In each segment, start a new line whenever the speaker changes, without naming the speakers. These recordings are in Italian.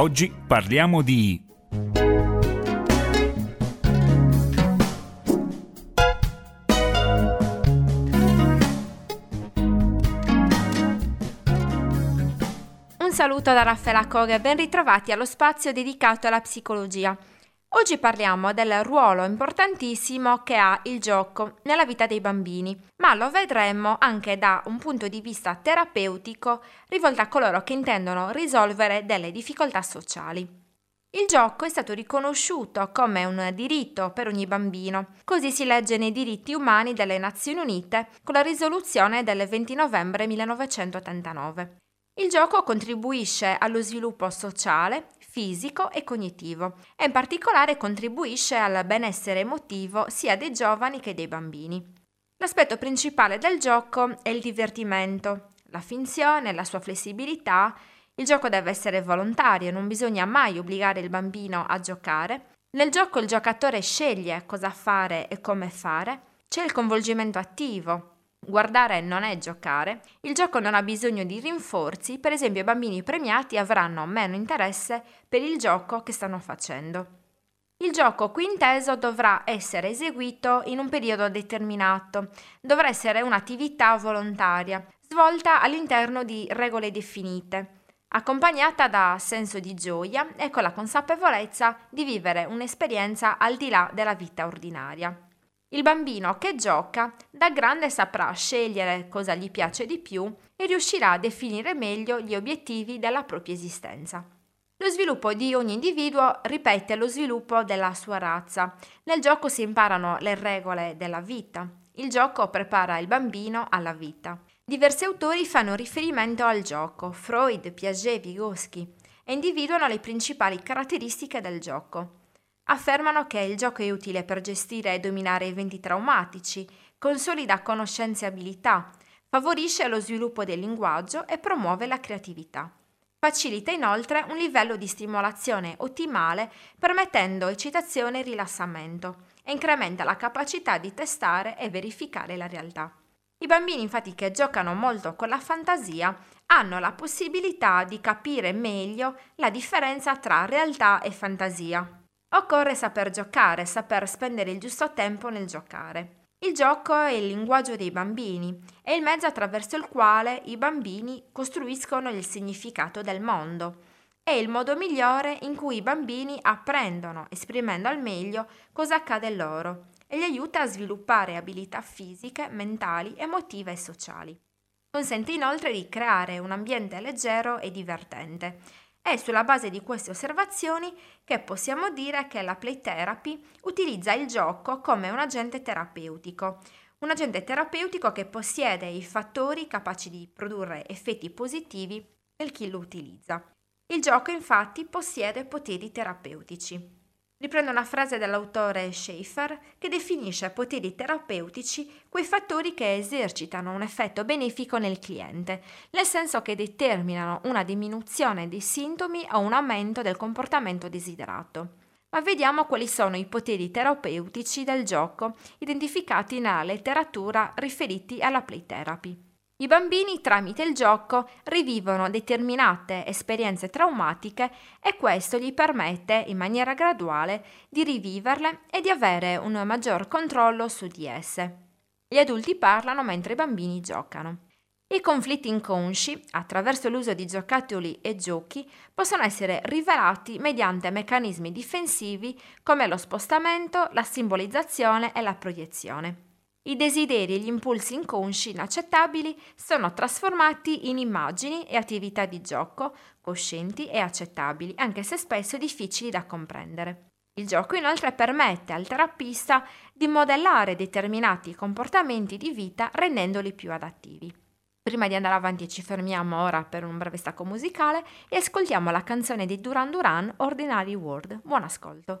Oggi parliamo di...
Un saluto da Raffaella Koga e ben ritrovati allo spazio dedicato alla psicologia. Oggi parliamo del ruolo importantissimo che ha il gioco nella vita dei bambini, ma lo vedremo anche da un punto di vista terapeutico rivolto a coloro che intendono risolvere delle difficoltà sociali. Il gioco è stato riconosciuto come un diritto per ogni bambino, così si legge nei diritti umani delle Nazioni Unite con la risoluzione del 20 novembre 1989. Il gioco contribuisce allo sviluppo sociale, fisico e cognitivo e in particolare contribuisce al benessere emotivo sia dei giovani che dei bambini. L'aspetto principale del gioco è il divertimento, la finzione, la sua flessibilità. Il gioco deve essere volontario, non bisogna mai obbligare il bambino a giocare. Nel gioco il giocatore sceglie cosa fare e come fare. C'è il coinvolgimento attivo, Guardare non è giocare, il gioco non ha bisogno di rinforzi, per esempio i bambini premiati avranno meno interesse per il gioco che stanno facendo. Il gioco qui inteso dovrà essere eseguito in un periodo determinato, dovrà essere un'attività volontaria, svolta all'interno di regole definite, accompagnata da senso di gioia e con la consapevolezza di vivere un'esperienza al di là della vita ordinaria. Il bambino che gioca da grande saprà scegliere cosa gli piace di più e riuscirà a definire meglio gli obiettivi della propria esistenza. Lo sviluppo di ogni individuo ripete lo sviluppo della sua razza. Nel gioco si imparano le regole della vita. Il gioco prepara il bambino alla vita. Diversi autori fanno riferimento al gioco, Freud, Piaget, Vygotsky, e individuano le principali caratteristiche del gioco. Affermano che il gioco è utile per gestire e dominare eventi traumatici, consolida conoscenze e abilità, favorisce lo sviluppo del linguaggio e promuove la creatività. Facilita inoltre un livello di stimolazione ottimale permettendo eccitazione e rilassamento e incrementa la capacità di testare e verificare la realtà. I bambini infatti che giocano molto con la fantasia hanno la possibilità di capire meglio la differenza tra realtà e fantasia Occorre saper giocare, saper spendere il giusto tempo nel giocare. Il gioco è il linguaggio dei bambini, è il mezzo attraverso il quale i bambini costruiscono il significato del mondo. È il modo migliore in cui i bambini apprendono, esprimendo al meglio cosa accade loro, e li aiuta a sviluppare abilità fisiche, mentali, emotive e sociali. Consente inoltre di creare un ambiente leggero e divertente è sulla base di queste osservazioni che possiamo dire che la play therapy utilizza il gioco come un agente terapeutico, un agente terapeutico che possiede i fattori capaci di produrre effetti positivi nel chi lo utilizza. Il gioco infatti possiede poteri terapeutici. Riprendo una frase dell'autore Schaeffer che definisce poteri terapeutici quei fattori che esercitano un effetto benefico nel cliente, nel senso che determinano una diminuzione dei sintomi o un aumento del comportamento desiderato. Ma vediamo quali sono i poteri terapeutici del gioco identificati nella letteratura riferiti alla play therapy. I bambini tramite il gioco rivivono determinate esperienze traumatiche e questo gli permette in maniera graduale di riviverle e di avere un maggior controllo su di esse. Gli adulti parlano mentre i bambini giocano. I conflitti inconsci, attraverso l'uso di giocattoli e giochi, possono essere rivelati mediante meccanismi difensivi come lo spostamento, la simbolizzazione e la proiezione. I desideri e gli impulsi inconsci inaccettabili sono trasformati in immagini e attività di gioco coscienti e accettabili, anche se spesso difficili da comprendere. Il gioco inoltre permette al terapista di modellare determinati comportamenti di vita rendendoli più adattivi. Prima di andare avanti ci fermiamo ora per un breve stacco musicale e ascoltiamo la canzone di Duran Duran Ordinary World. Buon ascolto!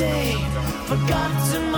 Prima dello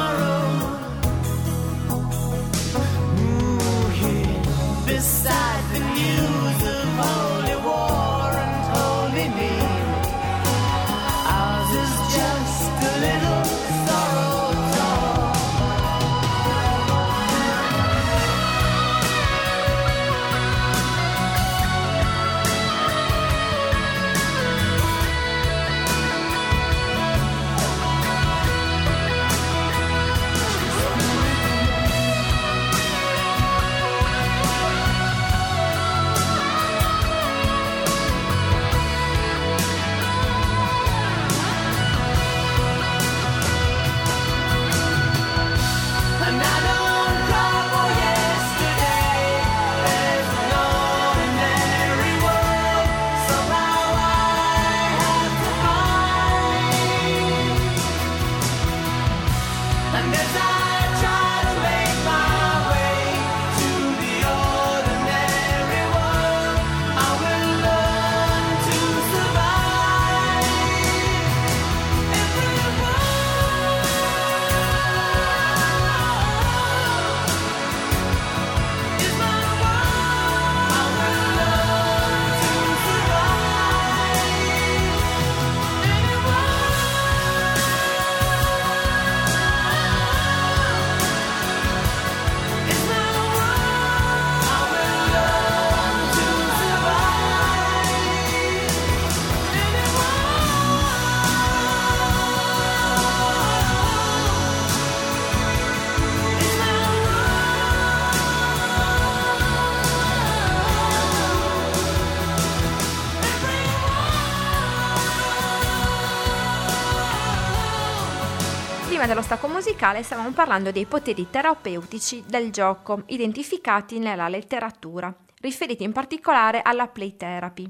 stacco musicale stavamo parlando dei poteri terapeutici del gioco identificati nella letteratura, riferiti in particolare alla play therapy.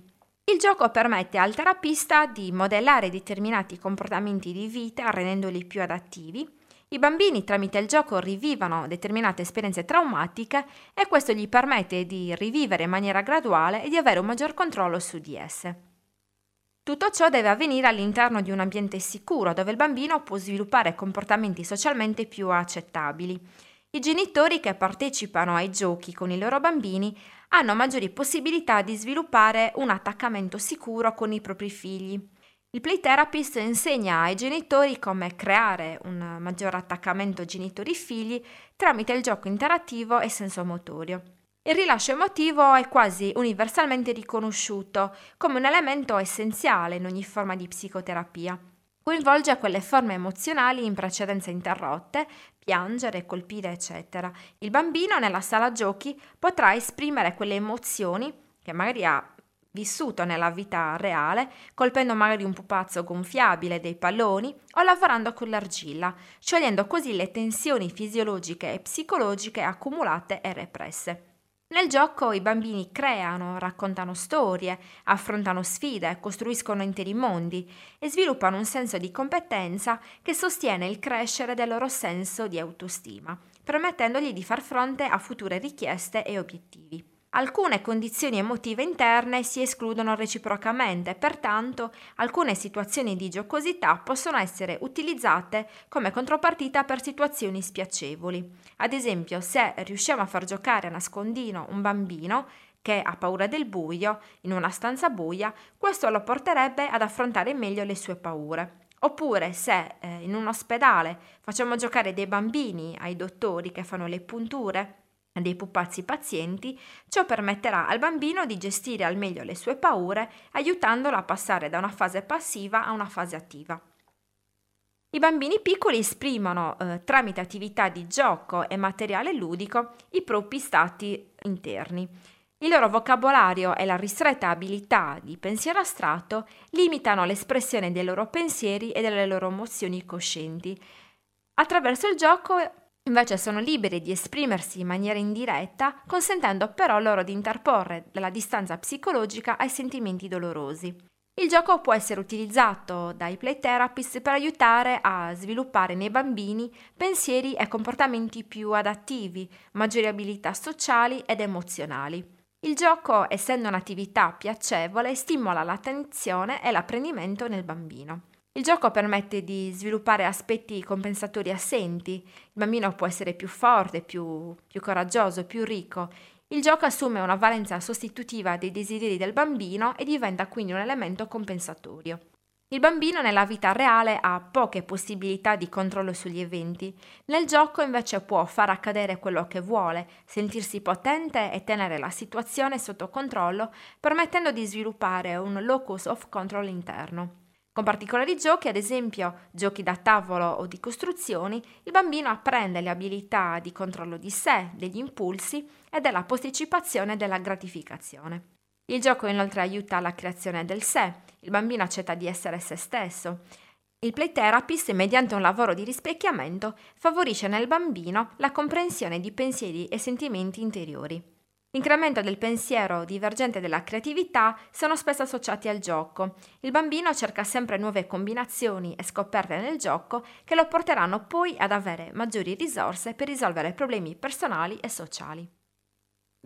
Il gioco permette al terapista di modellare determinati comportamenti di vita rendendoli più adattivi,
I bambini tramite il gioco rivivono determinate esperienze traumatiche e questo gli permette di rivivere in maniera graduale e di avere un maggior controllo su di esse. Tutto ciò deve avvenire all'interno di un ambiente sicuro dove il bambino può sviluppare comportamenti socialmente più accettabili. I genitori che partecipano ai giochi con i loro bambini hanno maggiori possibilità di sviluppare un attaccamento sicuro con i propri figli. Il play therapist insegna ai genitori come creare un maggior attaccamento genitori-figli tramite il gioco interattivo e sensomotorio. Il rilascio emotivo è quasi universalmente riconosciuto come un elemento essenziale in ogni forma di psicoterapia. Coinvolge quelle forme emozionali in precedenza interrotte, piangere, colpire, eccetera. Il bambino nella sala giochi potrà esprimere quelle emozioni che magari ha vissuto nella vita reale, colpendo magari un pupazzo gonfiabile, dei palloni o lavorando con l'argilla, sciogliendo così le tensioni fisiologiche e psicologiche accumulate e represse. Nel gioco i bambini creano, raccontano storie, affrontano sfide, costruiscono interi mondi e sviluppano un senso di competenza che sostiene il crescere del loro senso di autostima, permettendogli di far fronte a future richieste e obiettivi. Alcune condizioni emotive interne si escludono reciprocamente, pertanto alcune situazioni di giocosità possono essere utilizzate come contropartita per situazioni spiacevoli. Ad esempio, se riusciamo a far giocare a nascondino un bambino che ha paura del buio in una stanza buia, questo lo porterebbe ad affrontare meglio le sue paure. Oppure se eh, in un ospedale facciamo giocare dei bambini ai dottori che fanno le punture dei pupazzi pazienti, ciò permetterà al bambino di gestire al meglio le sue paure, aiutandolo a passare da una fase passiva a una fase attiva. I bambini piccoli esprimono eh, tramite attività di gioco e materiale ludico i propri stati interni. Il loro vocabolario e la ristretta abilità di pensiero astratto limitano l'espressione dei loro pensieri e delle loro emozioni coscienti. Attraverso il gioco Invece sono liberi di esprimersi in maniera indiretta, consentendo però loro di interporre della distanza psicologica ai sentimenti dolorosi. Il gioco può essere utilizzato dai play therapist per aiutare a sviluppare nei bambini pensieri e comportamenti più adattivi, maggiori abilità sociali ed emozionali. Il gioco, essendo un'attività piacevole, stimola l'attenzione e l'apprendimento nel bambino. Il gioco permette di sviluppare aspetti compensatori assenti. Il bambino può essere più forte, più, più coraggioso, più ricco. Il gioco assume una valenza sostitutiva dei desideri del bambino e diventa quindi un elemento compensatorio. Il bambino nella vita reale ha poche possibilità di controllo sugli eventi, nel gioco invece può far accadere quello che vuole, sentirsi potente e tenere la situazione sotto controllo, permettendo di sviluppare un locus of control interno. Con particolari giochi, ad esempio giochi da tavolo o di costruzioni, il bambino apprende le abilità di controllo di sé, degli impulsi e della posticipazione della gratificazione. Il gioco inoltre aiuta alla creazione del sé, il bambino accetta di essere se stesso. Il play therapist, mediante un lavoro di rispecchiamento, favorisce nel bambino la comprensione di pensieri e sentimenti interiori. L'incremento del pensiero divergente della creatività sono spesso associati al gioco. Il bambino cerca sempre nuove combinazioni e scoperte nel gioco che lo porteranno poi ad avere maggiori risorse per risolvere problemi personali e sociali.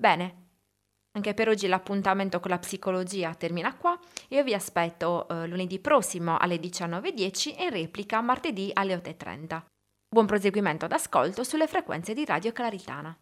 Bene, anche per oggi l'appuntamento con la psicologia termina qua. Io vi aspetto eh, lunedì prossimo alle 19.10 e in replica martedì alle 8.30. Buon proseguimento d'ascolto sulle frequenze di Radio Claritana.